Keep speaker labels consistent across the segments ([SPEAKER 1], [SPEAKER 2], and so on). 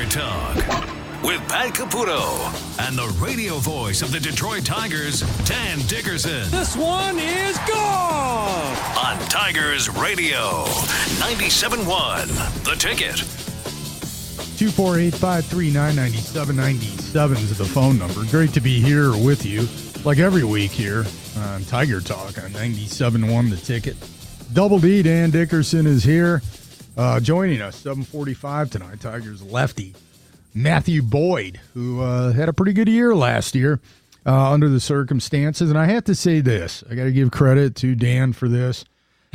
[SPEAKER 1] Tiger Talk with Pat Caputo and the radio voice of the Detroit Tigers, Dan Dickerson.
[SPEAKER 2] This one is gone.
[SPEAKER 1] On Tigers Radio, 97.1, The Ticket.
[SPEAKER 3] 248-539-9797 is the phone number. Great to be here with you, like every week here on Tiger Talk on 97.1 The Ticket. Double D, Dan Dickerson is here. Uh, joining us, 745 tonight, Tigers lefty, Matthew Boyd, who uh, had a pretty good year last year uh, under the circumstances. And I have to say this, I got to give credit to Dan for this,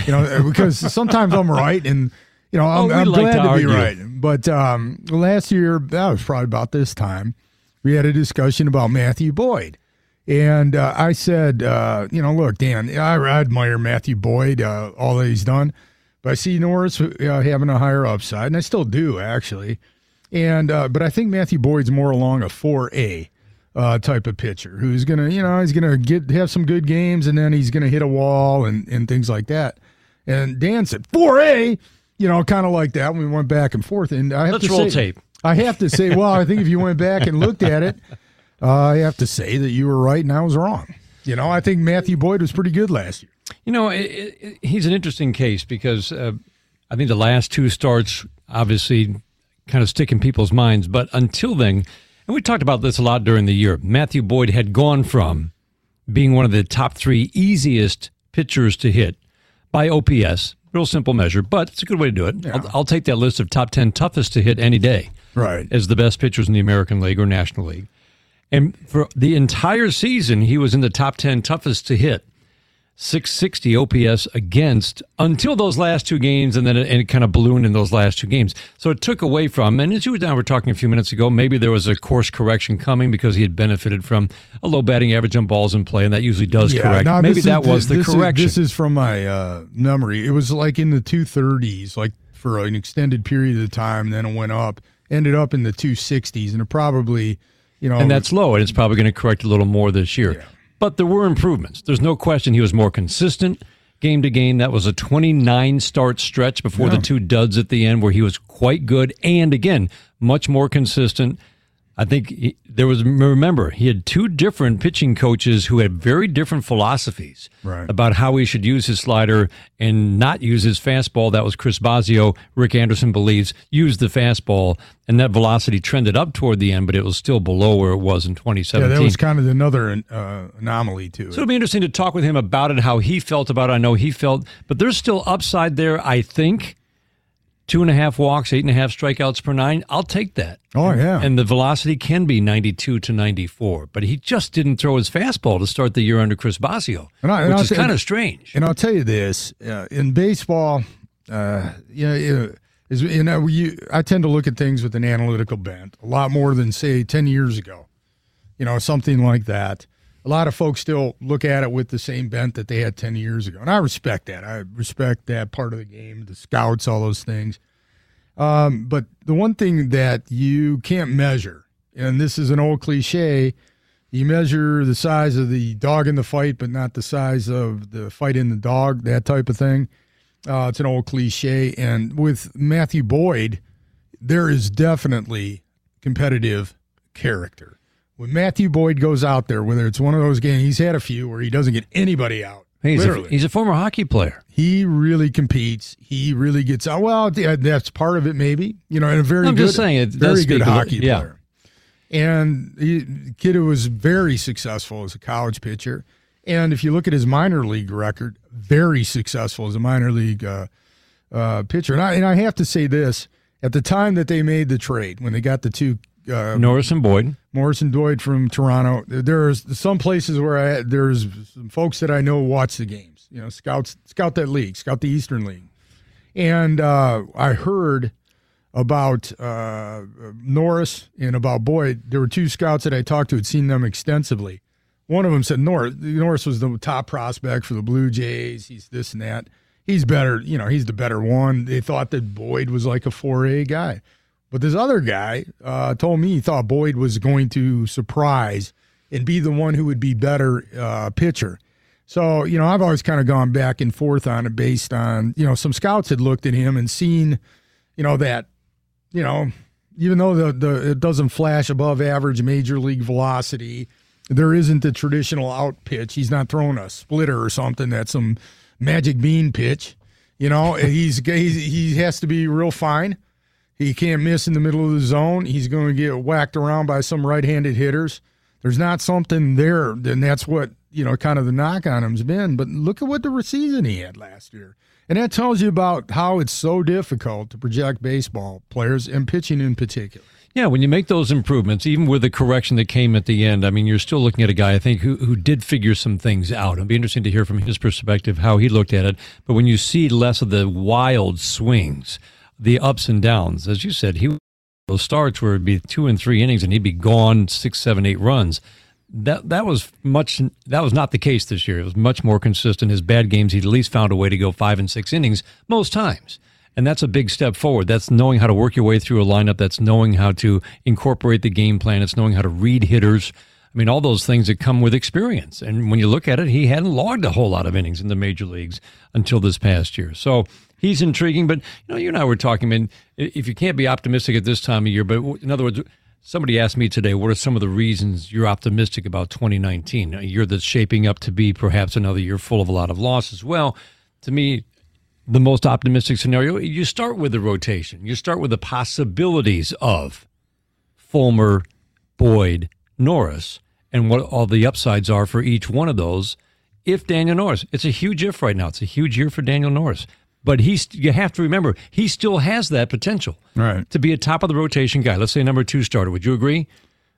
[SPEAKER 3] you know, because sometimes I'm right and, you know, I'm,
[SPEAKER 2] Oh,
[SPEAKER 3] I'm
[SPEAKER 2] like
[SPEAKER 3] glad
[SPEAKER 2] to
[SPEAKER 3] to, be right. But um, last year, that was probably about this time, we had a discussion about Matthew Boyd. And uh, I said, uh, you know, look, Dan, I, I admire Matthew Boyd, uh, all that he's done, but I see Norris uh, having a higher upside, and I still do actually. And uh, but I think Matthew Boyd's more along a four A uh, type of pitcher who's gonna, you know, he's gonna get have some good games, and then he's gonna hit a wall and and things like that. And Dan said four A, you know, kind of like that. We went back and forth, and I have
[SPEAKER 2] Let's
[SPEAKER 3] to
[SPEAKER 2] roll
[SPEAKER 3] say,
[SPEAKER 2] tape.
[SPEAKER 3] I have to say, well, I think if you went back and looked at it, uh, I have to say that you were right and I was wrong. You know, I think Matthew Boyd was pretty good last year.
[SPEAKER 2] You know, it, it, he's an interesting case because uh, I think the last two starts obviously kind of stick in people's minds. But until then, and we talked about this a lot during the year, Matthew Boyd had gone from being one of the top three easiest pitchers to hit by OPS, real simple measure, but it's a good way to do it. I'll, I'll take that list of top 10 toughest to hit any day.
[SPEAKER 3] Right.
[SPEAKER 2] as the best pitchers in the American League or National League. And for the entire season, he was in the top 10 toughest to hit. 660 OPS against until those last two games, and then it, and it kind of ballooned in those last two games. So it took away from, and as you and I were talking a few minutes ago, maybe there was a course correction coming because he had benefited from a low batting average on balls in play, and that usually does correct.
[SPEAKER 3] no,
[SPEAKER 2] maybe that
[SPEAKER 3] is,
[SPEAKER 2] was the
[SPEAKER 3] this
[SPEAKER 2] correction.
[SPEAKER 3] Is, this is from my uh, memory. It was like in the 230s, like for an extended period of time. Then it went up, ended up in the 260s, and it probably, you know,
[SPEAKER 2] and that's low, and it's probably going to correct a little more this year. But there were improvements. There's no question he was more consistent game to game. That was a 29 start stretch before the two duds at the end, where he was quite good, and again, much more consistent. I think he, there was. Remember, he had two different pitching coaches who had very different philosophies
[SPEAKER 3] Right.
[SPEAKER 2] about how he should use his slider and not use his fastball. That was Chris Bosio. Rick Anderson believes used the fastball, and that velocity trended up toward the end, but it was still below where it was in 2017.
[SPEAKER 3] yeah,
[SPEAKER 2] 2017.
[SPEAKER 3] that was kind of another uh, anomaly too.
[SPEAKER 2] So it'll be interesting to talk with him about it, how he felt about it. I know he felt, but there's still upside there. I think two and a half walks, eight and a half strikeouts per nine. I'll take that.
[SPEAKER 3] oh yeah,
[SPEAKER 2] And the velocity can be 92 to 94, but he just didn't throw his fastball to start the year under Chris Bosio,
[SPEAKER 3] And I- and
[SPEAKER 2] which
[SPEAKER 3] I'll
[SPEAKER 2] is kind of strange.
[SPEAKER 3] And I'll tell you this: uh, in baseball, uh, you know, you- is you know, you, I tend to look at things with an analytical bent a lot more than say ten years ago. You know, something like that. A lot of folks still look at it with the same bent that they had ten years ago, and I respect that. I respect that part of the game, the scouts, all those things. Um, but the one thing that you can't measure, and this is an old cliche, you measure the size of the dog in the fight, but not the size of the fight in the dog, that type of thing. Uh, it's an old cliche. And with Matthew Boyd, there is definitely competitive character. When Matthew Boyd goes out there, whether it's one of those games, he's had a few where he doesn't get anybody out.
[SPEAKER 2] He's a, he's a former hockey player.
[SPEAKER 3] he really competes. He really gets out. Well, that's part of it, maybe. You know, and a very
[SPEAKER 2] I'm
[SPEAKER 3] good,
[SPEAKER 2] just saying it
[SPEAKER 3] very good hockey
[SPEAKER 2] yeah.
[SPEAKER 3] player. And he, kid was very successful as a college pitcher. And if you look at his minor league record, very successful as a minor league uh, uh, pitcher. And I, and I have to say this at the time that they made the trade, when they got the two uh,
[SPEAKER 2] Norris and Boyd.
[SPEAKER 3] Norris and Boyd from Toronto. There's some places where I there's some folks that I know watch the games. You know, scouts scout that league, scout the Eastern League, and uh, I heard about uh, Norris and about Boyd. There were two scouts that I talked to had seen them extensively. One of them said Norris. Norris was the top prospect for the Blue Jays. He's this and that. He's better. You know, he's the better one. They thought that Boyd was like a 4A guy. But this other guy uh, told me he thought Boyd was going to surprise and be the one who would be better uh, pitcher. So, you know, I've always kind of gone back and forth on it based on, you know, some scouts had looked at him and seen, you know, that, you know, even though the, the it doesn't flash above average major league velocity, there isn't the traditional out pitch. He's not throwing a splitter or something that's some magic bean pitch. You know, he's, he's he has to be real fine. He can't miss in the middle of the zone. He's going to get whacked around by some right-handed hitters. There's not something there, and that's what you know, kind of the knock on him's been. But look at what the season he had last year. And that tells you about how it's so difficult to project baseball players and pitching in particular.
[SPEAKER 2] Yeah, when you make those improvements, even with the correction that came at the end, I mean, you're still looking at a guy, I think, who, who did figure some things out. It'd be interesting to hear from his perspective how he looked at it. But when you see less of the wild swings, the ups and downs, as you said, he those starts where it'd be two and three innings and he'd be gone six, seven, eight runs that that was much that was not the case this year. It was much more consistent. His bad games, he at least found a way to go five and six innings most times. And that's a big step forward. That's knowing how to work your way through a lineup. That's knowing how to incorporate the game plan. It's knowing how to read hitters. I mean, all those things that come with experience. And when you look at it, he hadn't logged a whole lot of innings in the major leagues until this past year. So he's intriguing. But, you know, you and I were talking, I mean, if you can't be optimistic at this time of year, but in other words, Somebody asked me today, what are some of the reasons you're optimistic about 2019? A year that's shaping up to be perhaps another year full of a lot of losses. Well, to me, the most optimistic scenario, you start with the rotation. You start with the possibilities of Fulmer, Boyd, Norris, and what all the upsides are for each one of those. If Daniel Norris, it's a huge if right now. It's a huge year for Daniel Norris but he's you have to remember he still has that potential
[SPEAKER 3] right.
[SPEAKER 2] to be a top of the rotation guy. Let's say number two starter. Would you agree?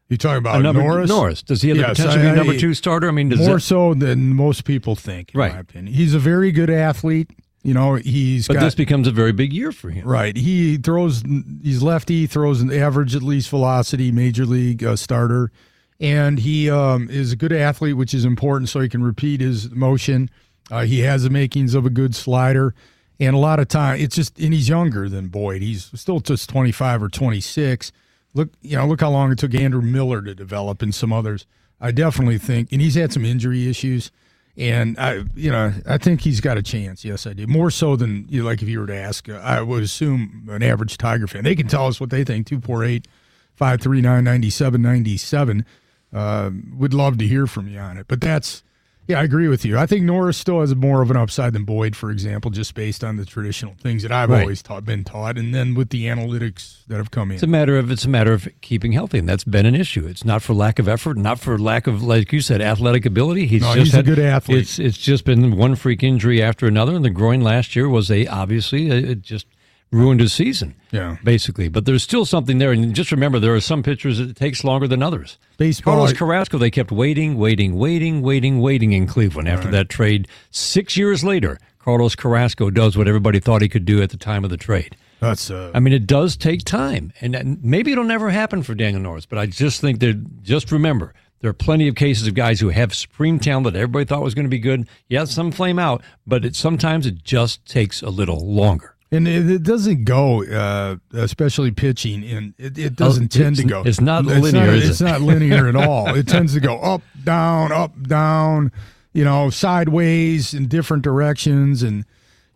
[SPEAKER 3] You talking about number, Norris?
[SPEAKER 2] Norris. Does he have yes, the potential I, to be a number two starter? I mean,
[SPEAKER 3] more
[SPEAKER 2] that,
[SPEAKER 3] so than most people think. In
[SPEAKER 2] right.
[SPEAKER 3] my opinion, he's a very good athlete. You know, he's
[SPEAKER 2] but
[SPEAKER 3] got,
[SPEAKER 2] this becomes a very big year for him.
[SPEAKER 3] Right. He throws. He's lefty. Throws an average at least velocity, major league uh, starter, and he um, is a good athlete, which is important so he can repeat his motion. Uh, he has the makings of a good slider. And a lot of time, it's just, and he's younger than Boyd. He's still just 25 or 26. Look, you know, look how long it took Andrew Miller to develop and some others. I definitely think, and he's had some injury issues. And I, you know, I think he's got a chance. Yes, I do. More so than you know, like if you were to ask, uh, I would assume an average Tiger fan. They can tell us what they think. 248 539 9797. Uh, would love to hear from you on it. But that's yeah, I agree with you. I think Norris still has more of an upside than Boyd, for example, just based on the traditional things that I've right. always taught, been taught, and then with the analytics that have come in.
[SPEAKER 2] It's a matter of it's a matter of keeping healthy, and that's been an issue. It's not for lack of effort, not for lack of, like you said, athletic ability.
[SPEAKER 3] He's no, just he's had, a good athlete.
[SPEAKER 2] It's it's just been one freak injury after another, and the groin last year was a obviously it just ruined his season.
[SPEAKER 3] Yeah,
[SPEAKER 2] basically. But there's still something there, and just remember, there are some pitchers that it takes longer than others.
[SPEAKER 3] Baseball.
[SPEAKER 2] Carlos Carrasco, they kept waiting, waiting, waiting, waiting, waiting in Cleveland after right. that trade. Six years later, Carlos Carrasco does what everybody thought he could do at the time of the trade.
[SPEAKER 3] That's. Uh,
[SPEAKER 2] I mean, it does take time, and maybe it'll never happen for Daniel Norris. But I just think that just remember. There are plenty of cases of guys who have supreme talent that everybody thought was going to be good. Yeah, some flame out, but it, sometimes it just takes a little longer.
[SPEAKER 3] And it, it doesn't go, uh, especially pitching, and it, it doesn't oh, tend to go.
[SPEAKER 2] It's not it's linear.
[SPEAKER 3] Not,
[SPEAKER 2] it's
[SPEAKER 3] it? not linear at all. It tends to go up, down, up, down. You know, sideways in different directions, and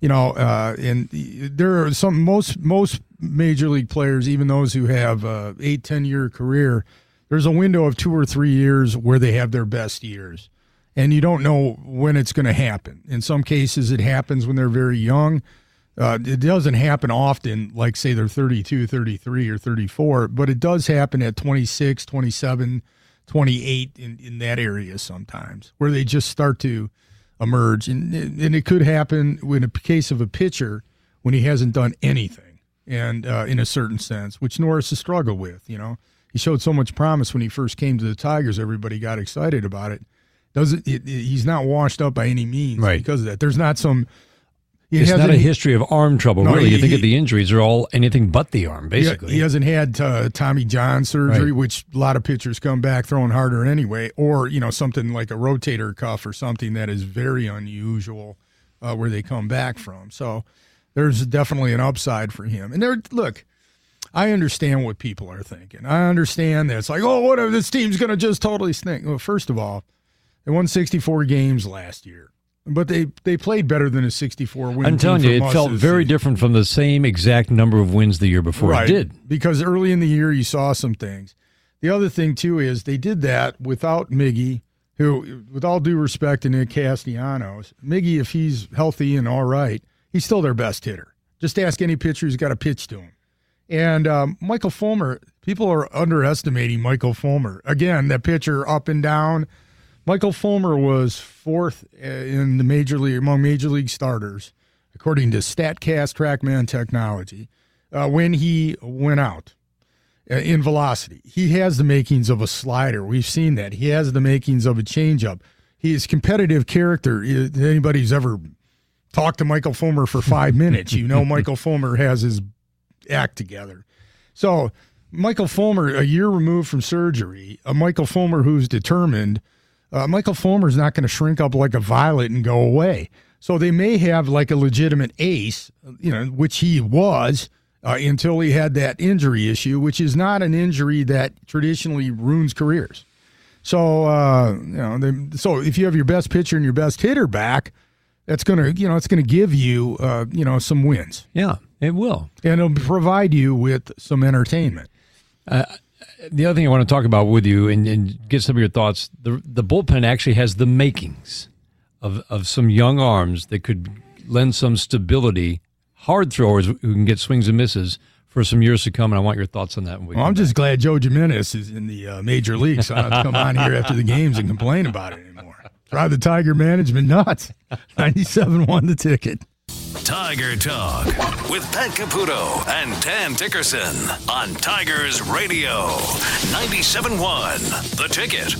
[SPEAKER 3] you know, uh, and there are some most most major league players, even those who have a eight ten year career. There's a window of two or three years where they have their best years, and you don't know when it's going to happen. In some cases, it happens when they're very young uh, it doesn't happen often, like say they're 32, 33, or 34, but it does happen at 26, 27, 28 in, in that area sometimes where they just start to emerge. And, and it could happen in a case of a pitcher when he hasn't done anything and uh, in a certain sense, which Norris has struggled with. You know, he showed so much promise when he first came to the Tigers. Everybody got excited about it. Doesn't he's not washed up by any means
[SPEAKER 2] right.
[SPEAKER 3] because of that. There's not some
[SPEAKER 2] it's not a history of arm trouble, no, really. He, you think of the injuries are all anything but the arm, basically.
[SPEAKER 3] He, hasn't had uh, Tommy John surgery, right. which a lot of pitchers come back throwing harder anyway, or you know something like a rotator cuff or something that is very unusual uh, where they come back from. So there's definitely an upside for him. And there, look, I understand what people are thinking. I understand that it's like, oh, what if this team's going to just totally stink? Well, first of all, they won 64 games last year but they they played better than a 64 win.
[SPEAKER 2] I'm telling you, it felt very different from the same exact number of wins the year before.
[SPEAKER 3] Right,
[SPEAKER 2] it did
[SPEAKER 3] because early in the year you saw some things. The other thing too is they did that without Miggy, who, with all due respect to Nick Castellanos, Miggy, if he's healthy and all right, he's still their best hitter. Just ask any pitcher who's got a pitch to him. And um, Michael Fulmer, people are underestimating Michael Fulmer. Again, that pitcher up and down. Michael Fulmer was fourth uh, in the major league among major league starters, according to Statcast TrackMan Technology, uh, when he went out uh, in velocity. He has the makings of a slider. We've seen that. He has the makings of a changeup. He is competitive character. Anybody who's ever talked to Michael Fulmer for five minutes, you know Michael Fulmer has his act together. So Michael Fulmer, a year removed from surgery, a Michael Fulmer who's determined – uh, Michael is not going to shrink up like a violet and go away. So they may have like a legitimate ace, you know, which he was uh, until he had that injury issue, which is not an injury that traditionally ruins careers. So uh, you know, they, so if you have your best pitcher and your best hitter back, that's gonna you know it's gonna give you uh, you know some wins.
[SPEAKER 2] Yeah, it will,
[SPEAKER 3] and it'll provide you with some entertainment.
[SPEAKER 2] Uh, the other thing I want to talk about with you and, and get some of your thoughts the, the bullpen actually has the makings of, of some young arms that could lend some stability, hard throwers who can get swings and misses for some years to come. And I want your thoughts on that.
[SPEAKER 3] We well, I'm just glad Joe Jimenez is in the uh, major leagues. So I don't have to come on here after the games and complain about it anymore. Drive the Tiger management nuts. 97 won the ticket.
[SPEAKER 1] Tiger Talk with Pat Caputo and Dan Dickerson on Tigers Radio 97.1 The Ticket.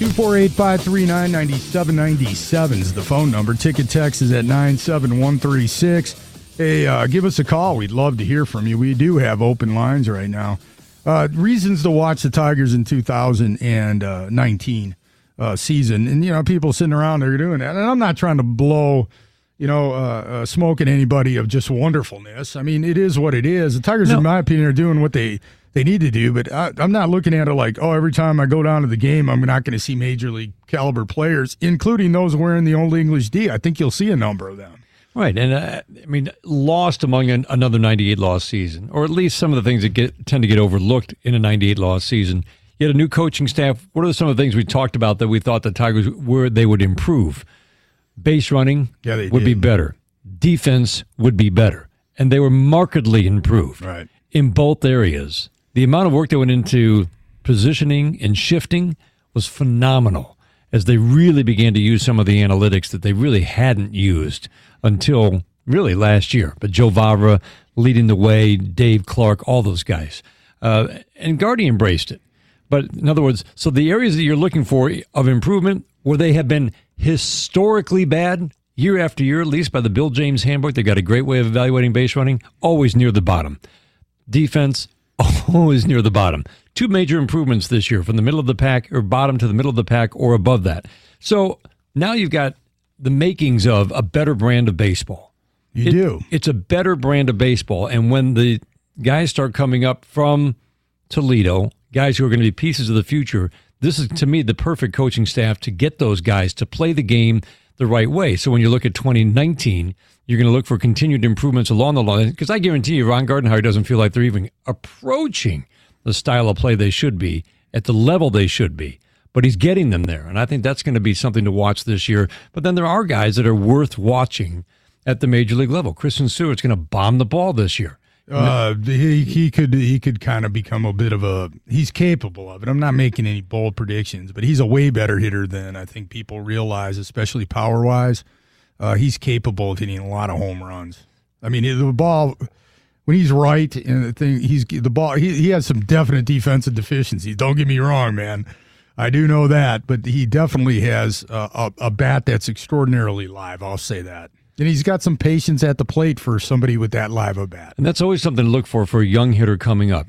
[SPEAKER 3] 248-539-9797 is the phone number. Ticket text is at 97136. Hey, uh, give us a call. We'd love to hear from you. We do have open lines right now. Uh, reasons to watch the Tigers in 2019 uh, season. And, you know, people sitting around there doing that. And I'm not trying to blow, you know, uh, uh, smoke at anybody of just wonderfulness. I mean, it is what it is. The Tigers, no. in my opinion, are doing what they, they need to do. But I, I'm not looking at it like, oh, every time I go down to the game, I'm not going to see major league caliber players, including those wearing the old English D. I think you'll see a number of them.
[SPEAKER 2] Right, and uh, I mean, lost among an, another 98 loss season, or at least some of the things that get tend to get overlooked in a 98 loss season you had a new coaching staff. What are some of the things we talked about that we thought the Tigers were they would improve? Base running
[SPEAKER 3] yeah,
[SPEAKER 2] would
[SPEAKER 3] did.
[SPEAKER 2] be better. Defense would be better. And they were markedly improved
[SPEAKER 3] right.
[SPEAKER 2] in both areas. The amount of work that went into positioning and shifting was phenomenal as they really began to use some of the analytics that they really hadn't used until really last year. But Joe Vavra leading the way, Dave Clark, all those guys. Uh, and Gardy embraced it. But in other words, so the areas that you're looking for of improvement, where they have been historically bad year after year, at least by the Bill James handbook, they've got a great way of evaluating base running, always near the bottom. Defense, always near the bottom. Two major improvements this year from the middle of the pack or bottom to the middle of the pack or above that. So now you've got the makings of a better brand of baseball.
[SPEAKER 3] You
[SPEAKER 2] it,
[SPEAKER 3] do.
[SPEAKER 2] It's a better brand of baseball. And when the guys start coming up from Toledo guys who are going to be pieces of the future. This is, to me, the perfect coaching staff to get those guys to play the game the right way. So when you look at 2019, you're going to look for continued improvements along the line. Because I guarantee you, Ron Gardenhire doesn't feel like they're even approaching the style of play they should be at the level they should be. But he's getting them there. And I think that's going to be something to watch this year. But then there are guys that are worth watching at the major league level. Christin Stewart's going to bomb the ball this year.
[SPEAKER 3] Uh, he he could he could kind of become a bit of a he's capable of it. I'm not making any bold predictions, but he's a way better hitter than I think people realize, especially power wise. Uh, he's capable of hitting a lot of home runs. I mean, the ball when he's right and the thing he's the ball he he has some definite defensive deficiencies. Don't get me wrong, man. I do know that, but he definitely has a, a, a bat that's extraordinarily live. I'll say that. And he's got some patience at the plate for somebody with that live a bat.
[SPEAKER 2] And that's always something to look for for a young hitter coming up.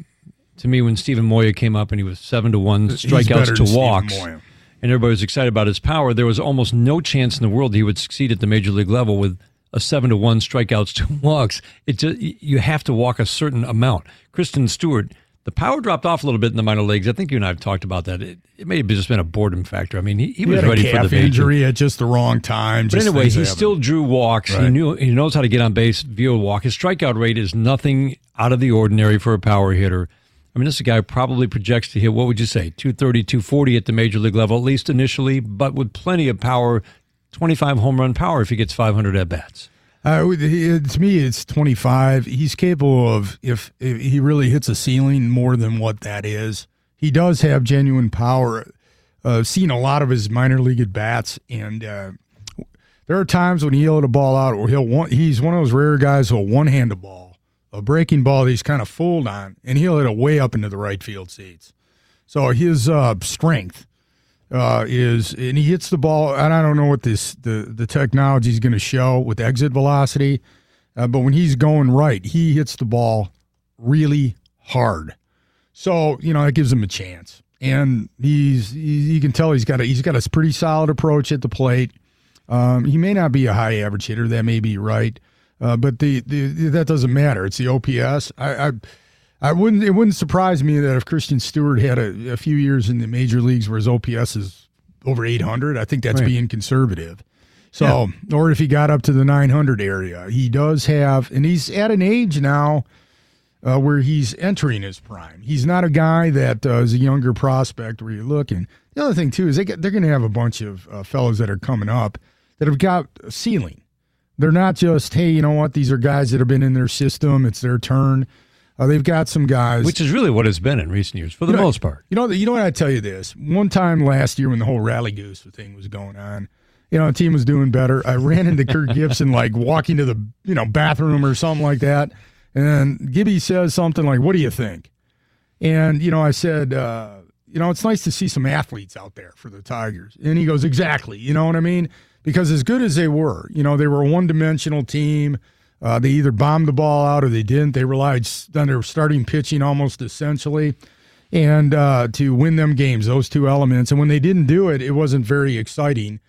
[SPEAKER 2] To me, when Steven Moya came up and he was seven to one strikeouts to walks, and everybody was excited about his power, there was almost no chance in the world he would succeed at the major league level with a seven to one strikeouts to walks. It just you have to walk a certain amount. Christin Stewart The power dropped off a little bit in the minor leagues. I think you and I have talked about that. It, it may have just been a boredom factor. I mean, he, he,
[SPEAKER 3] He
[SPEAKER 2] was ready for the major.
[SPEAKER 3] injury at just the wrong time.
[SPEAKER 2] But anyway, he still drew walks. He knew he knows how to get on base via a walk. His strikeout rate is nothing out of the ordinary for a power hitter. I mean, this is a guy who probably projects to hit what would you say, 230, 240 at the major league level, at least initially, but with plenty of power, 25 home run power if he gets 500 at bats.
[SPEAKER 3] Uh, to me, it's 25. He's capable of, if, if he really hits a ceiling, more than what that is. He does have genuine power. Uh, seen a lot of his minor league at bats, and uh, there are times when he'll hit a ball out, or he'll one, he's one of those rare guys who'll one hand a ball, a breaking ball that he's kind of fooled on, and he'll hit it way up into the right field seats. So his uh, strength uh, is, and he hits the ball. And I don't know what this the the technology is going to show with exit velocity, uh, but when he's going right, he hits the ball really hard. So you know that gives him a chance, and he's he, you can tell he's got a he's got a pretty solid approach at the plate. Um, he may not be a high average hitter, that may be right, uh, but the, the that doesn't matter. It's the OPS. I, I I wouldn't. It wouldn't surprise me that if Christin Stewart had a, a few years in the major leagues where his OPS is over 800, I think that's
[SPEAKER 2] Right.
[SPEAKER 3] being conservative. So, or if he got up to the 900 area, he does have, and he's at an age now uh, where he's entering his prime. He's not a guy that uh, is a younger prospect where you're looking. The other thing too is they get, they're going to have a bunch of uh, fellows that are coming up that have got a ceiling. They're not just hey, you know what? These are guys that have been in their system. It's their turn. Uh, they've got some guys.
[SPEAKER 2] Which is really what it's been in recent years, for the
[SPEAKER 3] You know-
[SPEAKER 2] most part.
[SPEAKER 3] You know, you know what I tell you this. One time last year when the whole rally goose thing was going on, you know, the team was doing better. I ran into Kirk Gibson like walking to the you know bathroom or something like that, and Gibby says something like, "What do you think?" And you know, I said, uh, you know, it's nice to see some athletes out there for the Tigers. And he goes, exactly. You know what I mean? Because as good as they were, you know, they were a one-dimensional team. Uh, they either bombed the ball out or they didn't. They relied on their starting pitching almost essentially, and uh, to win them games, those two elements. And when they didn't do it, it wasn't very exciting.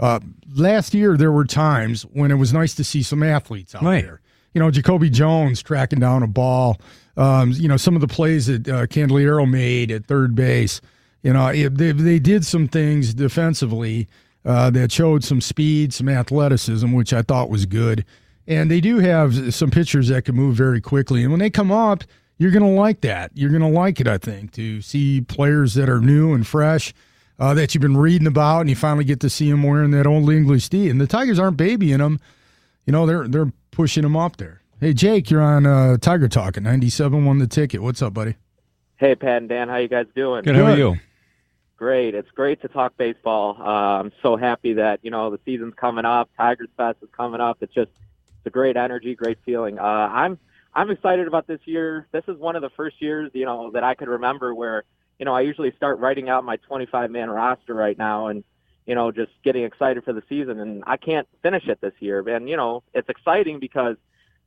[SPEAKER 3] Uh, last year, there were times when it was nice to see some athletes out
[SPEAKER 2] Right.
[SPEAKER 3] there. You know, Jacoby Jones tracking down a ball. Um, you know, some of the plays that uh, Candelario made at third base. You know, it, they, they did some things defensively uh, that showed some speed, some athleticism, which I thought was good. And they do have some pitchers that can move very quickly. And when they come up, you're going to like that. You're going to like it, I think, to see players that are new and fresh uh, that you've been reading about, and you finally get to see them wearing that old English D. And the Tigers aren't babying them. You know, they're they're pushing them up there. Hey, Jake, you're on uh, Tiger Talk at 97 won the ticket. What's up, buddy?
[SPEAKER 4] Hey, Pat and Dan, how you guys doing?
[SPEAKER 2] Good. How are you?
[SPEAKER 4] Great. It's great to talk baseball. Uh, I'm so happy that you know the season's coming up. Tigers Fest is coming up. It's just it's a great energy, great feeling. Uh, I'm I'm excited about this year. This is one of the first years you know that I could remember where you know I usually start writing out my 25 man roster right now and you know just getting excited for the season and I can't finish it this year. And you know it's exciting because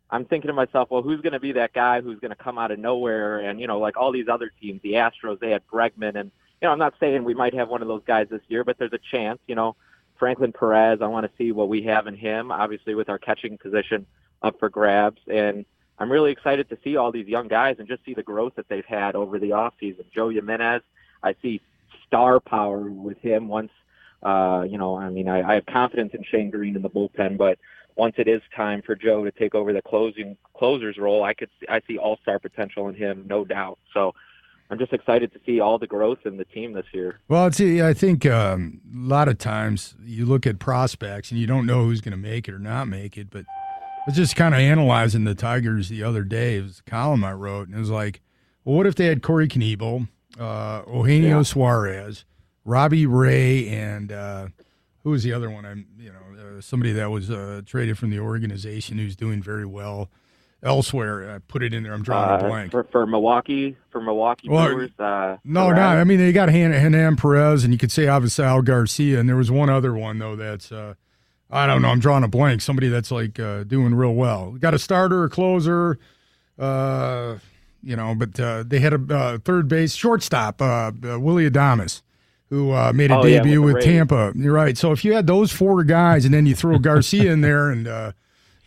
[SPEAKER 4] I'm thinking to myself, well, who's going to be that guy who's going to come out of nowhere? And, you know, like all these other teams, the Astros, they had Bregman. And, you know, I'm not saying we might have one of those guys this year, but there's a chance, you know, Franklin Perez, I want to see what we have in him, obviously with our catching position up for grabs. And I'm really excited to see all these young guys and just see the growth that they've had over the offseason. Joe Jimenez, I see star power with him once, uh, you know, I mean, I, I have confidence in Shane Greene in the bullpen, but once it is time for Joe to take over the closing closer's role, I could I see all star potential in him, no doubt. So I'm just excited to see all the growth in the team this year.
[SPEAKER 3] Well, it's, I think um, a lot of times you look at prospects and you don't know who's going to make it or not make it. But I was just kind of analyzing the Tigers the other day. It was a column I wrote, and it was like, well, what if they had Corey Knebel, uh, Eugenio
[SPEAKER 4] Yeah.
[SPEAKER 3] Suarez, Robbie Ray, and uh, who was the other one? I'm, you know, uh, somebody that was uh, traded from the organization who's doing very well elsewhere. I put it in there. I'm drawing a
[SPEAKER 4] Uh,
[SPEAKER 3] blank.
[SPEAKER 4] for for Milwaukee for Milwaukee
[SPEAKER 3] Well,
[SPEAKER 4] Brewers. Uh,
[SPEAKER 3] No, no. I mean, they got Han- Hernan Perez, and you could say Al Garcia, and there was one other one though that's uh, I don't know. I'm drawing a blank. Somebody that's like uh, doing real well. Got a starter, a closer, uh, you know, but uh, they had a uh, third base shortstop, uh, uh, Willy Adames, who uh, made a
[SPEAKER 4] Oh, yeah,
[SPEAKER 3] debut
[SPEAKER 4] with
[SPEAKER 3] with. Tampa. You're right. So if you had those four guys, and then you throw Garcia in there, and uh,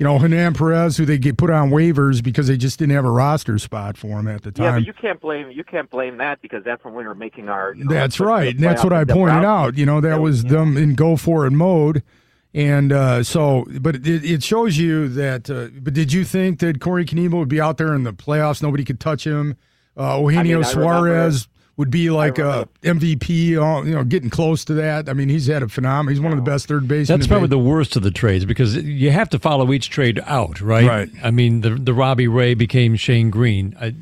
[SPEAKER 3] you know, Hernan Perez, who they get put on waivers because they just didn't have a roster spot for him at the time.
[SPEAKER 4] Yeah, but you can't blame you can't blame that because that's when we were making our. You know,
[SPEAKER 3] that's right. And that's what I pointed out. You know, that was them in go for it mode. And uh, so, but it, it shows you that. Uh, but did you think that Corey Knebel would be out there in the playoffs? Nobody could touch him. Uh, Eugenio
[SPEAKER 4] I mean, I
[SPEAKER 3] Suarez would be like a MVP. uh, You know, getting close to that. I mean, he's had a phenomenal. He's one of the best third basemen.
[SPEAKER 2] That's
[SPEAKER 3] in
[SPEAKER 2] probably
[SPEAKER 3] base-
[SPEAKER 2] the worst of the trades because you have to follow each trade out, right?
[SPEAKER 3] Right.
[SPEAKER 2] I mean, the the Robbie Ray became Shane Greene. I,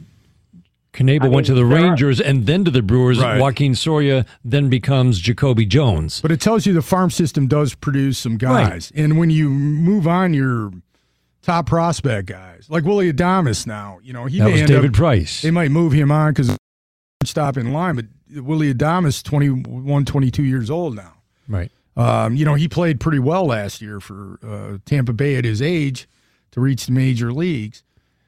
[SPEAKER 2] Knebel
[SPEAKER 4] I
[SPEAKER 2] went to the
[SPEAKER 4] there are-
[SPEAKER 2] Rangers and then to the Brewers.
[SPEAKER 3] Right.
[SPEAKER 2] Joakim Soria then becomes Jacoby Jones.
[SPEAKER 3] But it tells you the farm system does produce some guys. And when you move on your top prospect guys, like Willy Adames now, you know, he
[SPEAKER 2] That
[SPEAKER 3] may
[SPEAKER 2] was
[SPEAKER 3] end
[SPEAKER 2] David
[SPEAKER 3] up,
[SPEAKER 2] Price.
[SPEAKER 3] They might move him on because stop in line, but Willy Adames, 21, 22 years old now.
[SPEAKER 2] Right.
[SPEAKER 3] Um, you know, he played pretty well last year for uh, Tampa Bay at his age to reach the major leagues.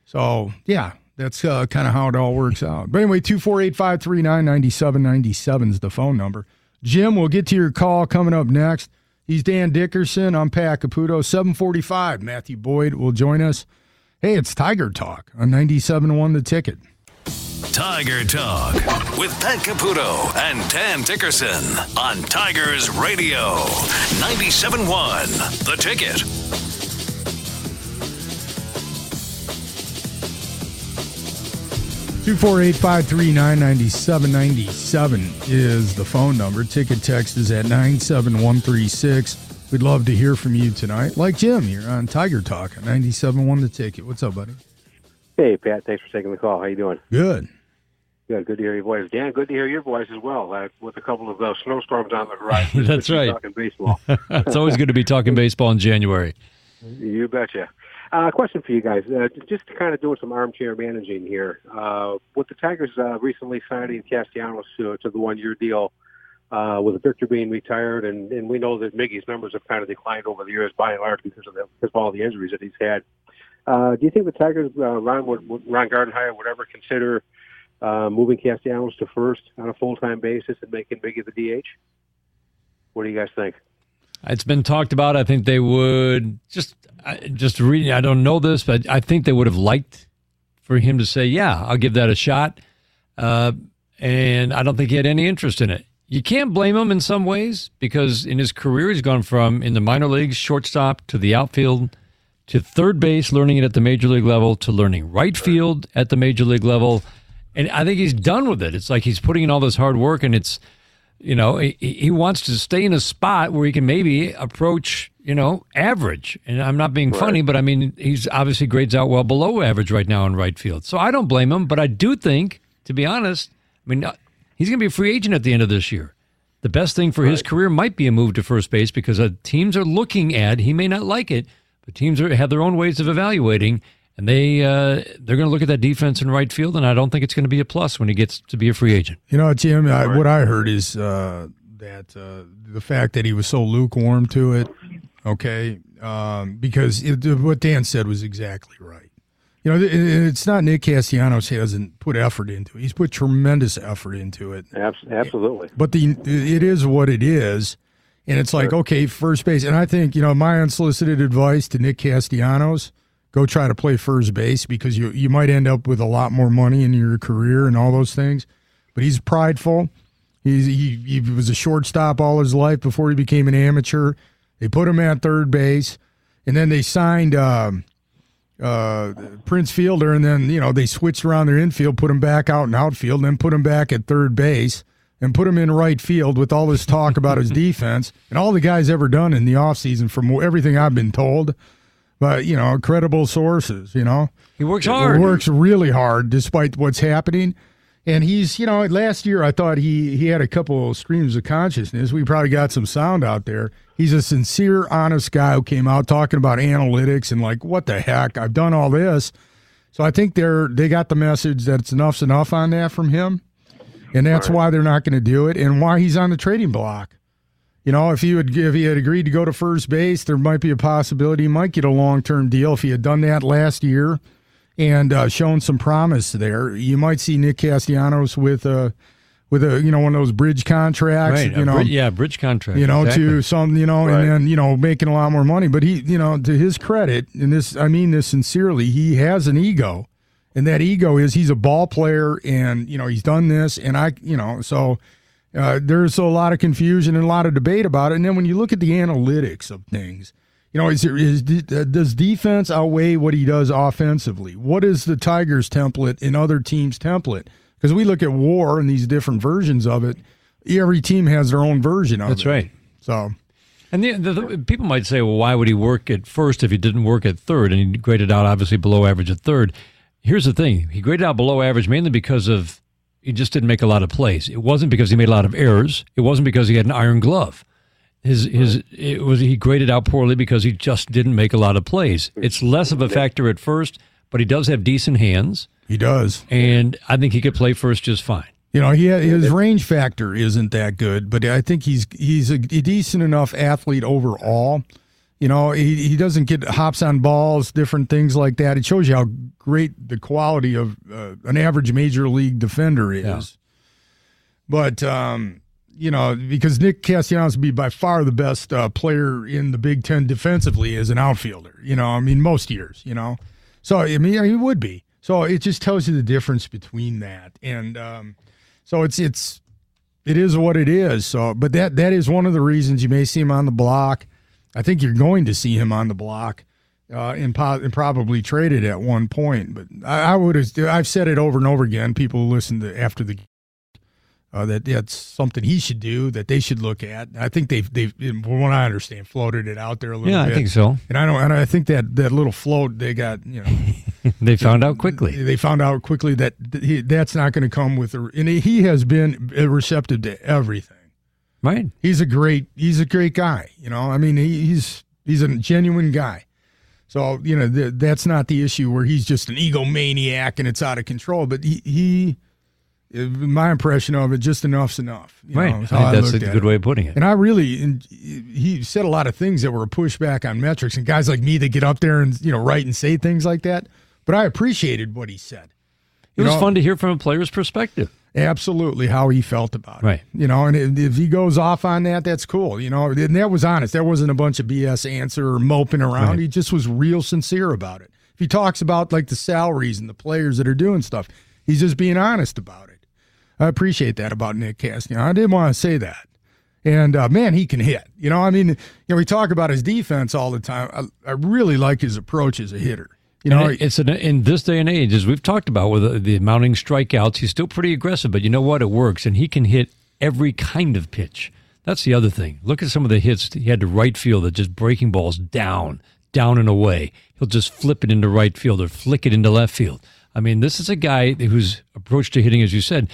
[SPEAKER 3] So, yeah, that's uh, kind of how it all works out. But anyway, 248 539 9797 is the phone number. Jim, we'll get to your call coming up next. He's Dan Dickerson. I'm Pat Caputo. 745. Matthew Boyd will join us. Hey, it's Tiger Talk on 97.1 The Ticket.
[SPEAKER 1] Tiger Talk with Pat Caputo and Dan Dickerson on Tigers Radio 97.1 The Ticket.
[SPEAKER 3] Two four eight five three nine ninety seven ninety seven is the phone number. Ticket text is at 97136. We'd love to hear from you tonight. Like Jim here on Tiger Talk on 97.1 The Ticket. What's up, buddy?
[SPEAKER 5] Hey, Pat. Thanks for taking the call. How you doing?
[SPEAKER 3] Good.
[SPEAKER 5] Good. Good to hear your voice. Dan, good to hear your voice as well. Uh, with a couple of uh, snowstorms on the horizon.
[SPEAKER 2] That's right.
[SPEAKER 5] Talking baseball.
[SPEAKER 2] it's always good to be talking baseball in January.
[SPEAKER 5] you betcha. Uh, question for you guys. Uh, just kind of doing some armchair managing here. Uh, with the Tigers uh, recently signing Castellanos to, to the one-year deal, uh, with Victor being retired, and, and we know that Miggy's numbers have kind of declined over the years by and large because of, the, because of all the injuries that he's had. Uh, do you think the Tigers, uh, Ron, Ron Gardenhire would ever consider uh, moving Castellanos to first on a full-time basis and making Miggy the DH? What do you guys think?
[SPEAKER 2] It's been talked about. I think they would just just reading. I don't know this, but I think they would have liked for him to say, "Yeah, I'll give that a shot." Uh, and I don't think he had any interest in it. You can't blame him in some ways because in his career he's gone from in the minor leagues shortstop to the outfield to third base, learning it at the major league level, to learning right field at the major league level. And I think he's done with it. It's like he's putting in all this hard work and it's you know, he, he wants to stay in a spot where he can maybe approach, you know, average. And I'm not being funny, but I mean, he's obviously grades out well below average right now in right field. So I don't blame him, but I do think, to be honest, I mean, uh, he's going to be a free agent at the end of this year. The best thing for his career might be a move to first base because uh, teams are looking at. He may not like it, but teams are, have their own ways of evaluating, and they uh, they're going to look at that defense in right field. And I don't think it's going to be a plus when he gets to be a free agent.
[SPEAKER 3] You know, Jim, I, what I heard is uh, that uh, the fact that he was so lukewarm to it, okay, um, because it, what Dan said was exactly right. You know, it, it's not Nick Castellanos hasn't put effort into it. He's put tremendous effort into it.
[SPEAKER 5] Abs- absolutely.
[SPEAKER 3] But the it is what it is. And it's like, okay, first base. And I think, you know, my unsolicited advice to Nick Castellanos, go try to play first base because you you might end up with a lot more money in your career and all those things. But he's prideful. He's, he, he was a shortstop all his life before he became an amateur. They put him at third base. And then they signed um, uh, Prince Fielder, and then you know they switched around their infield, put him back out in outfield, and then put him back at third base, and put him in right field with all this talk about his defense and all the guy's ever done in the offseason, from everything I've been told, but you know credible sources, you know
[SPEAKER 2] He works hard.
[SPEAKER 3] works really hard despite what's happening. And he's, you know, last year I thought he he had a couple of streams of consciousness. We probably got some sound out there. He's a sincere, honest guy who came out talking about analytics and like, what the heck? I've done all this. So I think they're they got the message that it's enough's enough on that from him. And that's why they're not going to do it and why he's on the trading block. You know, if he would if he had agreed to go to first base, there might be a possibility he might get a long term deal. If he had done that last year and uh, shown some promise there, you might see Nick Castellanos with a with a you know one of those bridge contracts.
[SPEAKER 2] Right.
[SPEAKER 3] You know,
[SPEAKER 2] yeah, bridge contract.
[SPEAKER 3] you know,
[SPEAKER 2] exactly.
[SPEAKER 3] to some, you know,
[SPEAKER 5] Right.
[SPEAKER 3] and then, you know, making a lot more money. But he, you know, to his credit, and this, I mean this sincerely, he has an ego. And that ego is he's a ball player and, you know, he's done this. And I, you know, so uh, there's a lot of confusion and a lot of debate about it. And then when you look at the analytics of things, you know, is, there, is does defense outweigh what he does offensively? What is the Tigers template and other teams' template? Because we look at WAR and these different versions of it. Every team has their own version of
[SPEAKER 2] That's
[SPEAKER 3] it.
[SPEAKER 2] That's right.
[SPEAKER 3] So
[SPEAKER 2] And the, the, the, people might say, well, why would he work at first if he didn't work at third? And he graded out obviously below average at third. Here's the thing: he graded out below average mainly because of he just didn't make a lot of plays. It wasn't because he made a lot of errors. It wasn't because he had an iron glove. His his it was he graded out poorly because he just didn't make a lot of plays. It's less of a factor at first, but he does have decent hands,
[SPEAKER 3] he does.
[SPEAKER 2] and I think he could play first just fine.
[SPEAKER 3] You know, he his range factor isn't that good, but I think he's he's a decent enough athlete overall. You know, he, he doesn't get hops on balls, different things like that. It shows you how great the quality of uh, an average major league defender is.
[SPEAKER 2] Yeah.
[SPEAKER 3] But um, you know, because Nick Castellanos would be by far the best uh, player in the Big Ten defensively as an outfielder. You know, I mean, most years. You know, so I mean, he would be. So it just tells you the difference between that, and um, so it's it's it is what it is. So, but that that is one of the reasons you may see him on the block. I think you're going to see him on the block, uh, and, po- and probably traded at one point. But I, I would have. I've said it over and over again. People listen to after the uh, that that's something he should do. That they should look at. I think they've they've from what I understand floated it out there a little bit.
[SPEAKER 2] Yeah,
[SPEAKER 3] bit.
[SPEAKER 2] I think so.
[SPEAKER 3] And I don't. And I think that that little float they got. You know.
[SPEAKER 2] They found out quickly.
[SPEAKER 3] They found out quickly that th- he, that's not going to come with a, and he has been receptive to everything.
[SPEAKER 2] Right.
[SPEAKER 3] He's a great he's a great guy. You know, I mean he, he's he's a genuine guy. So you know th- that's not the issue where he's just an egomaniac and it's out of control. But he, he my impression of it, just enough's enough. you
[SPEAKER 2] Right.
[SPEAKER 3] know,
[SPEAKER 2] I think
[SPEAKER 3] I
[SPEAKER 2] that's a good
[SPEAKER 3] it.
[SPEAKER 2] way of putting it.
[SPEAKER 3] And I really, and he said a lot of things that were a pushback on metrics, and guys like me that get up there and you know write and say things like that. But I appreciated what he said.
[SPEAKER 2] It
[SPEAKER 3] You
[SPEAKER 2] was
[SPEAKER 3] know,
[SPEAKER 2] fun to hear from a player's perspective.
[SPEAKER 3] Absolutely how he felt about it.
[SPEAKER 2] Right.
[SPEAKER 3] You know, and if he goes off on that, that's cool. You know, and that was honest. That wasn't a bunch of BS answer or moping around.
[SPEAKER 2] Right.
[SPEAKER 3] He just was real sincere about it. If he talks about like the salaries and the players that are doing stuff, he's just being honest about it. I appreciate that about Nick Caston. I didn't want to say that. And uh, man, he can hit. You know, I mean, you know, we talk about his defense all the time. I, I really like his approach as a hitter. You know,
[SPEAKER 2] it's an, in this day and age, as we've talked about with the, the mounting strikeouts, he's still pretty aggressive. But you know what? It works, and he can hit every kind of pitch. That's the other thing. Look at some of the hits he had to right field that just breaking balls down, down and away. He'll just flip it into right field or flick it into left field. I mean, this is a guy whose approach to hitting, as you said,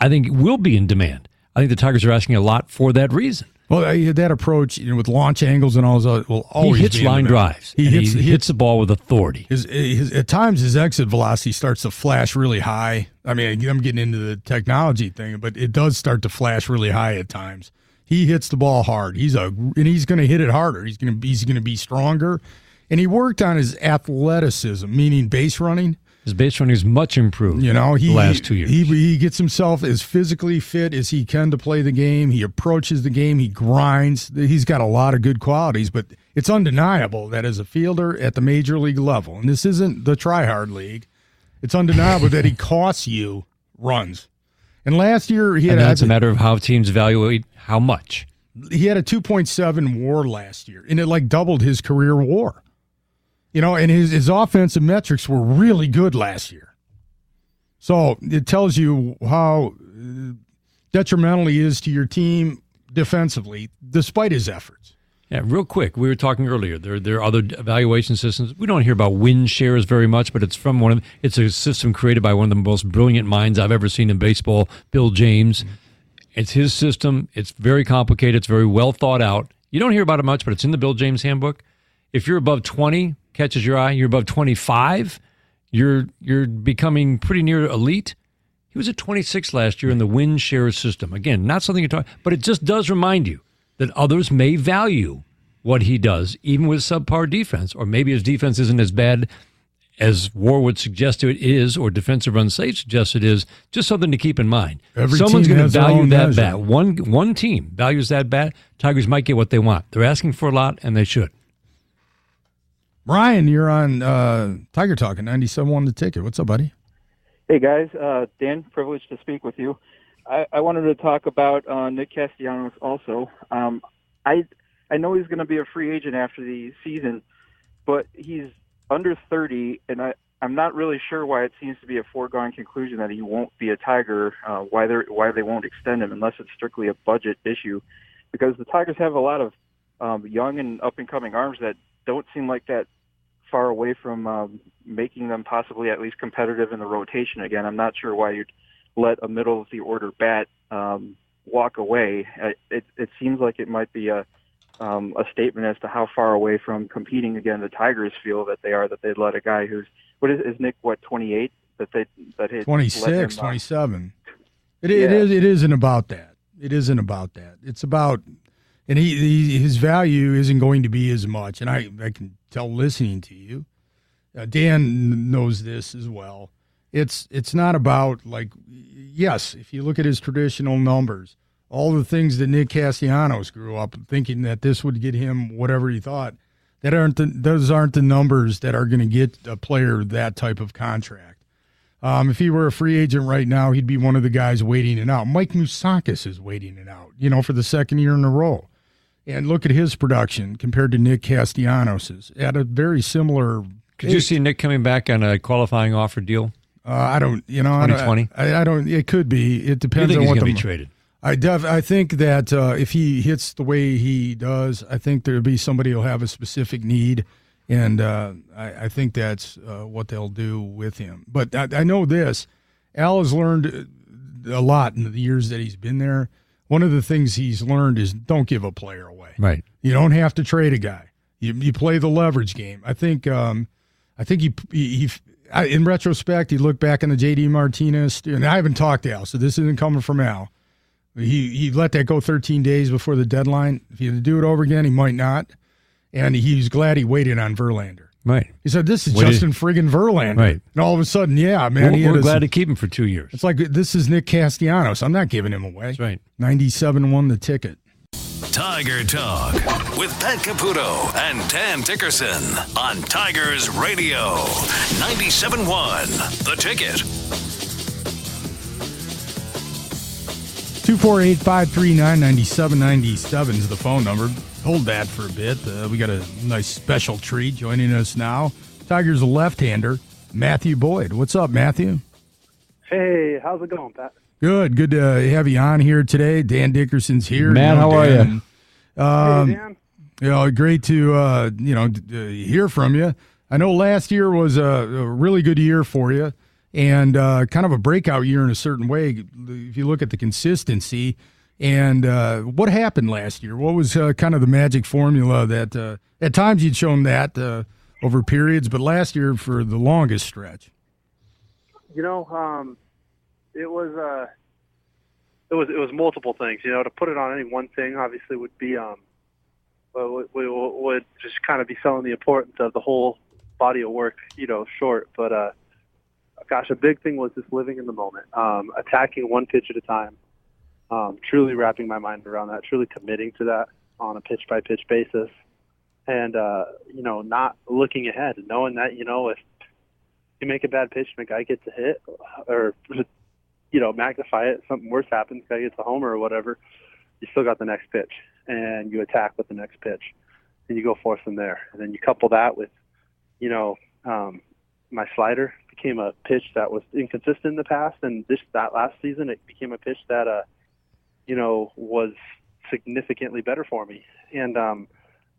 [SPEAKER 2] I think will be in demand. I think the Tigers are asking a lot for that reason.
[SPEAKER 3] Well, that approach you know, with launch angles and all those will always
[SPEAKER 2] he hits line drives.
[SPEAKER 3] He hits,
[SPEAKER 2] he hits the ball with authority.
[SPEAKER 3] His, his, at times, his exit velocity starts to flash really high. I mean, I'm getting into the technology thing, but it does start to flash really high at times. He hits the ball hard. He's a and he's going to hit it harder. He's going to he's going to be stronger, and he worked on his athleticism, meaning base running.
[SPEAKER 2] His base running is much improved.
[SPEAKER 3] You know, he
[SPEAKER 2] the last two years.
[SPEAKER 3] He, he gets himself as physically fit as he can to play the game. He approaches the game. He grinds. He's got a lot of good qualities, but it's undeniable that as a fielder at the major league level, and this isn't the try hard league, it's undeniable that he costs you runs. And last year he had
[SPEAKER 2] and that's
[SPEAKER 3] a,
[SPEAKER 2] a matter of how teams evaluate how much.
[SPEAKER 3] he had a 2.7 WAR last year, and it like doubled his career WAR. You know, and his his offensive metrics were really good last year. So it tells you how uh, detrimental he is to your team defensively, despite his efforts.
[SPEAKER 2] Yeah, real quick. We were talking earlier. There, there are other evaluation systems. We don't hear about win shares very much, but it's from one of. It's a system created by one of the most brilliant minds I've ever seen in baseball, Bill James. It's his system. It's very complicated. It's very well thought out. You don't hear about it much, but it's in the Bill James handbook. If you're above 20, catches your eye. You're above 25, you're you're becoming pretty near elite. He was at 26 last year in the win share system. Again, not something you talk, but it just does remind you that others may value what he does, even with subpar defense, or maybe his defense isn't as bad as war would suggest it is, or defensive unsafe suggests it is, just something to keep in mind.
[SPEAKER 3] Every
[SPEAKER 2] Someone's going to value that
[SPEAKER 3] measure.
[SPEAKER 2] bat. One one team values that bat. Tigers might get what they want. They're asking for a lot, and they should.
[SPEAKER 3] Ryan, you're on uh, Tiger Talk at 97 the ticket. What's up, buddy?
[SPEAKER 6] Hey guys, uh, Dan, privileged to speak with you. I, I wanted to talk about uh, Nick Castellanos also. Um, I I know he's going to be a free agent after the season, but he's under 30, and I I'm not really sure why it seems to be a foregone conclusion that he won't be a Tiger. Uh, why they why they won't extend him unless it's strictly a budget issue, because the Tigers have a lot of um, young and up and coming arms that don't seem like that far away from um, making them possibly at least competitive in the rotation again. I'm not sure why you'd let a middle of the order bat um, walk away. Uh, It, it seems like it might be a um, a statement as to how far away from competing again the Tigers feel that they are that they'd let a guy who's what is, is Nick what 28 that they that he
[SPEAKER 3] 26, 27. It, it
[SPEAKER 6] Yeah.
[SPEAKER 3] is. It isn't about that. It isn't about that. It's about, and he, he his value isn't going to be as much. And I I can tell listening to you, uh, Dan knows this as well. It's it's not about like yes, if you look at his traditional numbers, all the things that Nick Castellanos grew up thinking that this would get him whatever he thought, that aren't the, those aren't the numbers that are going to get a player that type of contract. Um, if he were a free agent right now, he'd be one of the guys waiting it out. Mike Moustakas is waiting it out, you know, for the second year in a row. And look at his production compared to Nick Castellanos's at a very similar.
[SPEAKER 2] Could you see Nick coming back on a qualifying offer deal?
[SPEAKER 3] Uh, I don't, you know, I don't-
[SPEAKER 2] 2020?
[SPEAKER 3] I, I don't. It could be. It depends on what the
[SPEAKER 2] be traded?
[SPEAKER 3] I def I think that uh, if he hits the way he does, I think there'll be somebody who'll have a specific need, and uh, I, I think that's uh, what they'll do with him. But I, I know this: Al has learned a lot in the years that he's been there. One of the things he's learned is don't give a player away.
[SPEAKER 2] Right.
[SPEAKER 3] You don't have to trade a guy. You, you play the leverage game. I think. Um, I think he he. he I, in retrospect, he looked back on the JD Martinez, and I haven't talked to Al, so this isn't coming from Al. He he let that go 13 days before the deadline. If he had to do it over again, he might not. And he's glad he waited on Verlander.
[SPEAKER 2] Right.
[SPEAKER 3] He said, "This is
[SPEAKER 2] What
[SPEAKER 3] Justin friggin' Verlander."
[SPEAKER 2] Right.
[SPEAKER 3] And all of a sudden, yeah, man, he
[SPEAKER 2] we're
[SPEAKER 3] had
[SPEAKER 2] we're
[SPEAKER 3] a-
[SPEAKER 2] glad to keep him for two years.
[SPEAKER 3] It's like this is Nick Castellanos. I'm not giving him away.
[SPEAKER 2] That's right.
[SPEAKER 3] 97.1 The Ticket.
[SPEAKER 1] Tiger Talk with Pat Caputo and Dan Dickerson on Tigers Radio 97.1 The Ticket.
[SPEAKER 3] 248 539 9797 is the phone number. Hold that for a bit. Uh, we got a nice special treat joining us now. Tigers left hander, Matthew Boyd. What's up, Matthew?
[SPEAKER 7] Hey, how's it going, Pat?
[SPEAKER 3] Good. Good to have you on here today. Dan Dickerson's here.
[SPEAKER 2] Matt,
[SPEAKER 3] You know,
[SPEAKER 2] how are you?
[SPEAKER 3] Um,
[SPEAKER 7] hey, Dan.
[SPEAKER 3] You know, great to uh, you know d- d- hear from you. I know last year was a, a really good year for you, and uh, kind of a breakout year in a certain way. If you look at the consistency, and uh, what happened last year, what was uh, kind of the magic formula that uh, at times you'd shown that uh, over periods, but last year for the longest stretch.
[SPEAKER 7] You know, um, it was uh, it was it was multiple things. You know, to put it on any one thing, obviously, would be um, would, would, would just kind of be selling the importance of the whole body of work. You know, short, but uh, gosh, a big thing was just living in the moment, um, attacking one pitch at a time, um, truly wrapping my mind around that, truly committing to that on a pitch by pitch basis, and uh, you know, not looking ahead knowing that you know if you make a bad pitch and a guy gets a hit, or you know, magnify it, something worse happens, guy gets a homer or whatever, you still got the next pitch, and you attack with the next pitch, and you go forth from there, and then you couple that with, you know, um, my slider became a pitch that was inconsistent in the past, and this that last season it became a pitch that, uh, you know, was significantly better for me, and um,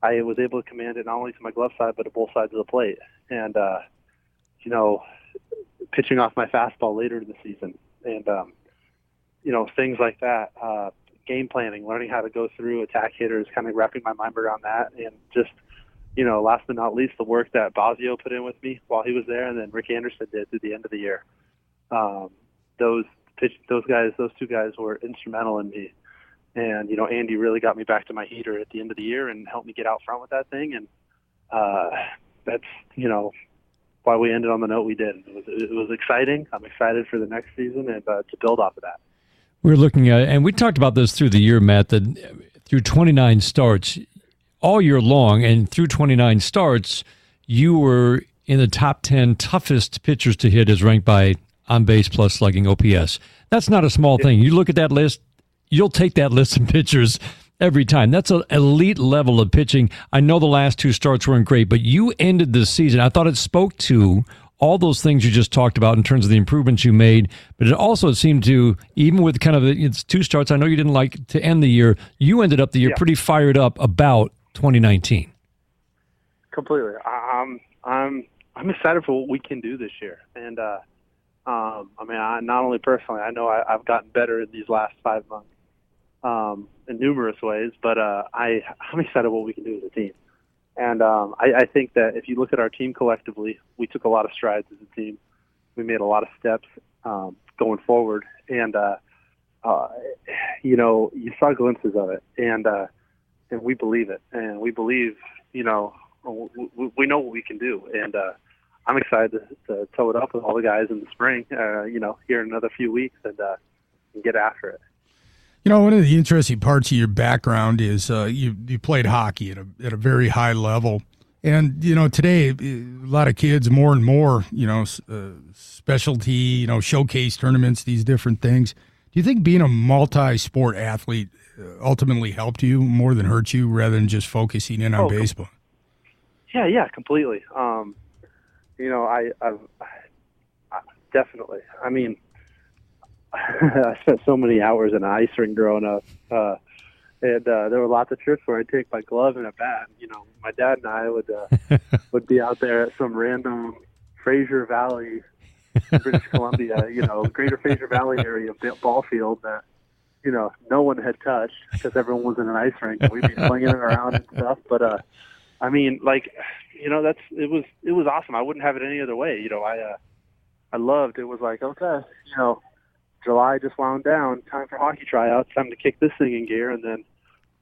[SPEAKER 7] I was able to command it not only to my glove side but to both sides of the plate, and uh, you know, pitching off my fastball later in the season, and um, you know, things like that. Uh, game planning, learning how to go through attack hitters, kind of wrapping my mind around that, and just you know, last but not least, the work that Bosio put in with me while he was there, and then Rick Anderson did through the end of the year. Um, those pitch, those guys, those two guys were instrumental in me. And you know, Andy really got me back to my heater at the end of the year and helped me get out front with that thing. And uh, that's you know, why we ended on the note we did. It was it was exciting. I'm excited for the next season and uh, to build off of that.
[SPEAKER 2] We're looking at, and we talked about this through the year, Matt. That through 29 starts all year long, and through 29 starts, you were in the top 10 toughest pitchers to hit, as ranked by on base plus slugging OPS. That's not a small thing. You look at that list, you'll take that list of pitchers every time. That's an elite level of pitching. I know the last two starts weren't great, but you ended the season. I thought it spoke to all those things you just talked about in terms of the improvements you made, but it also seemed to, even with kind of it's two starts, I know you didn't like to end the year. You ended up the year
[SPEAKER 7] Yeah.
[SPEAKER 2] pretty fired up about 2019.
[SPEAKER 7] Completely. I'm I'm I'm excited for what we can do this year, and uh, um, I mean, I, not only personally, I know I, I've gotten better in these last five months um, in numerous ways, but uh, I I'm excited what we can do as a team, and um, I, I think that if you look at our team collectively, we took a lot of strides as a team. We made a lot of steps um, going forward, and uh, uh, you know, you saw glimpses of it, and uh, and we believe it, and we believe, you know, w- w- we know what we can do, and uh, I'm excited to, to tow it up with all the guys in the spring, uh, you know, here in another few weeks, and, uh, and get after it.
[SPEAKER 3] You know, one of the interesting parts of your background is uh, you you played hockey at a at a very high level, and you know today a lot of kids more and more you know uh, specialty you know showcase tournaments these different things. Do you think being a multi-sport athlete uh, ultimately helped you more than hurt you, rather than just focusing in on
[SPEAKER 7] Oh,
[SPEAKER 3] baseball?
[SPEAKER 7] Yeah, yeah, completely. Um, you know, I, I've I, definitely. I mean, I spent so many hours in an ice rink growing up, uh, and uh, there were lots of trips where I'd take my glove and a bat. You know, my dad and I would uh, would be out there at some random Fraser Valley, British Columbia, you know, Greater Fraser Valley area ball field that you know no one had touched because everyone was in an ice rink. and We'd be slinging it around and stuff, but. uh I mean, like, you know, that's it was it was awesome. I wouldn't have it any other way. You know, I uh, I loved. It was like, okay, you know, July just wound down. Time for hockey tryouts. Time to kick this thing in gear, and then,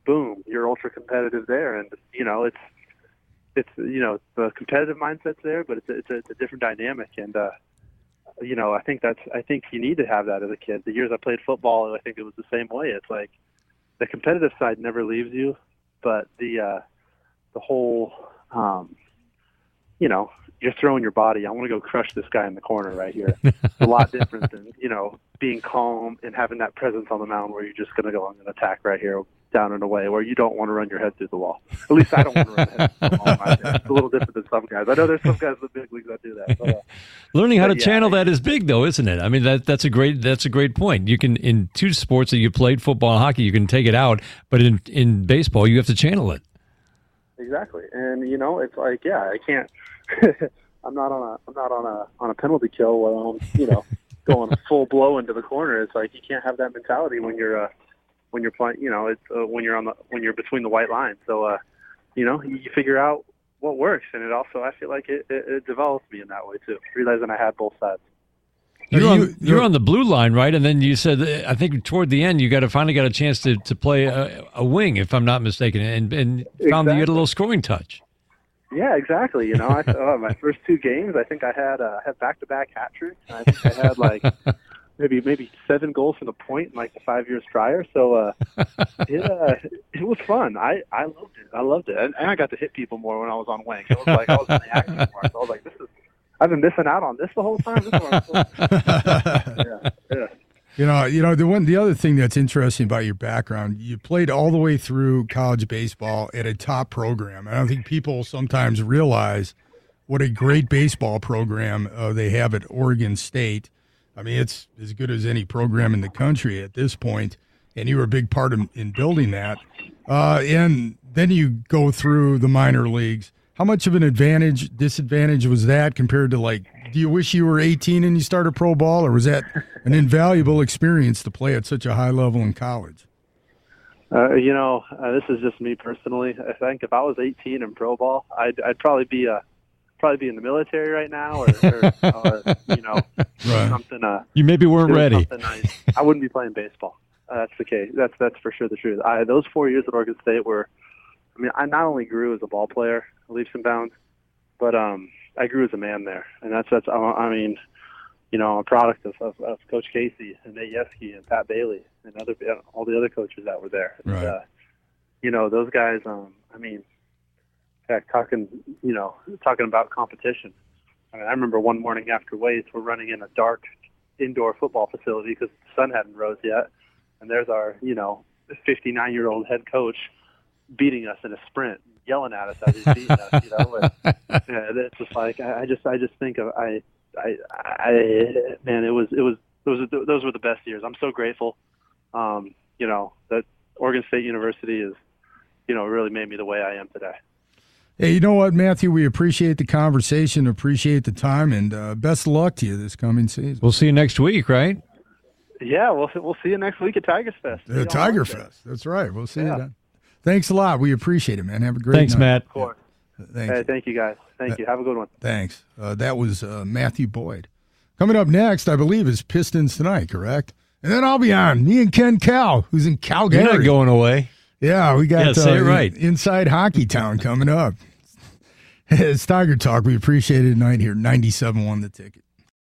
[SPEAKER 7] boom, you're ultra competitive there. And you know, it's it's you know the competitive mindset's there, but it's a, it's a, it's a different dynamic. And uh, you know, I think that's I think you need to have that as a kid. The years I played football, I think it was the same way. It's like the competitive side never leaves you, but the uh, the whole, um, you know, you're throwing your body. I want to go crush this guy in the corner right here. It's a lot different than you know being calm and having that presence on the mound where you're just going to go on an attack right here, down in a way where you don't want to run your head through the wall. At least I don't want to run head through the wall. It's a little different than some guys. I know there's some guys in the big leagues that do that. But, uh,
[SPEAKER 2] Learning how to
[SPEAKER 7] yeah,
[SPEAKER 2] channel
[SPEAKER 7] I-
[SPEAKER 2] that is big, though, isn't it? I mean, that that's a great that's a great point. You can in two sports that you played, football and hockey, you can take it out, but in in baseball, you have to channel it.
[SPEAKER 7] Exactly, and you know, it's like, yeah, I can't. I'm not on a. I'm not on a on a penalty kill where I'm, you know, going full blow into the corner. It's like you can't have that mentality when you're uh, when you're playing. You know, it's uh, when you're on the when you're between the white lines. So, uh, you know, you, you figure out what works, and it also I feel like it, it, it develops me in that way too. Realizing I had both sides.
[SPEAKER 2] You're,
[SPEAKER 3] You-
[SPEAKER 2] on,
[SPEAKER 3] you-
[SPEAKER 2] you're on the blue line, right? And then you said, I think toward the end, you got to finally got a chance to, to play a, a wing, if I'm not mistaken, and, and found that you had a little scoring touch.
[SPEAKER 7] Yeah, exactly. You know, I uh, my first two games, I think I had uh, had back to back hat tricks. I think I had like maybe maybe seven goals from the point in like the five years prior. So uh, it uh, it was fun. I I loved it. I loved it, and, and I got to hit people more when I was on wing. It was like I was in the action more. So I was like, this is. I've been missing out on this the whole time. This is what I'm supposed yeah, yeah.
[SPEAKER 3] You know, you know the one, the other thing that's interesting about your background, you played all the way through college baseball at a top program. I don't think people sometimes realize what a great baseball program uh, they have at Oregon State. I mean, it's as good as any program in the country at this point, and you were a big part of, in building that. Uh, and then you go through the minor leagues. How much of an advantage, disadvantage was that compared to like? Do you wish you were 18 and you started pro ball, or was that an invaluable experience to play at such a high level in college?
[SPEAKER 7] Uh, you know, uh, this is just me personally. I think if I was 18 in pro ball, I'd, I'd probably be uh, probably be in the military right now, or, or, or you know,
[SPEAKER 3] Right.
[SPEAKER 7] something. Uh,
[SPEAKER 2] You maybe weren't ready.
[SPEAKER 7] something nice. I wouldn't be playing baseball. Uh, that's the case. That's that's for sure the truth. I, those four years at Oregon State were, I mean, I not only grew as a ball player, leaps and bounds, but um, I grew as a man there, and that's that's I mean, you know, I'm a product of, of, of Coach Casey and Nate Yeskie and Pat Bailey and other all the other coaches that were there.
[SPEAKER 3] Right.
[SPEAKER 7] And, uh, you know, those guys. Um, I mean, heck, talking you know talking about competition. I, mean, I remember one morning after weights, we're running in a dark indoor football facility because the sun hadn't rose yet, and there's our you know 59 year old head coach beating us in a sprint, yelling at us as he's beating us. You know, and, yeah, it's just like I, I just I just think of I I I man, it was it was those were those were the best years. I'm so grateful. Um, you know that Oregon State University is, you know, really made me the way I am today.
[SPEAKER 3] Hey, you know what, Matthew? We appreciate the conversation, appreciate the time, and uh, best of luck to you this coming season.
[SPEAKER 2] We'll see you next week, right?
[SPEAKER 7] Yeah, we'll we'll see you next week at Tigers Fest.
[SPEAKER 3] The Tiger Fest. That's right. We'll see yeah. you then. Thanks a lot. We appreciate it, man. Have a great
[SPEAKER 2] Thanks,
[SPEAKER 3] night.
[SPEAKER 2] Matt.
[SPEAKER 7] Of course.
[SPEAKER 3] Thanks.
[SPEAKER 7] Hey, thank you, guys. Thank uh, you. Have a good one.
[SPEAKER 3] Thanks. Uh, that was uh, Matthew Boyd. Coming up next, I believe, is Pistons tonight, correct? And then I'll be on. Me and Ken Kal, who's in Calgary.
[SPEAKER 2] You're not going away.
[SPEAKER 3] Yeah, we got
[SPEAKER 2] yeah, say
[SPEAKER 3] uh,
[SPEAKER 2] right.
[SPEAKER 3] Inside Hockey Town coming up. it's Tiger Talk. We appreciate it tonight here. 97.1 The Ticket.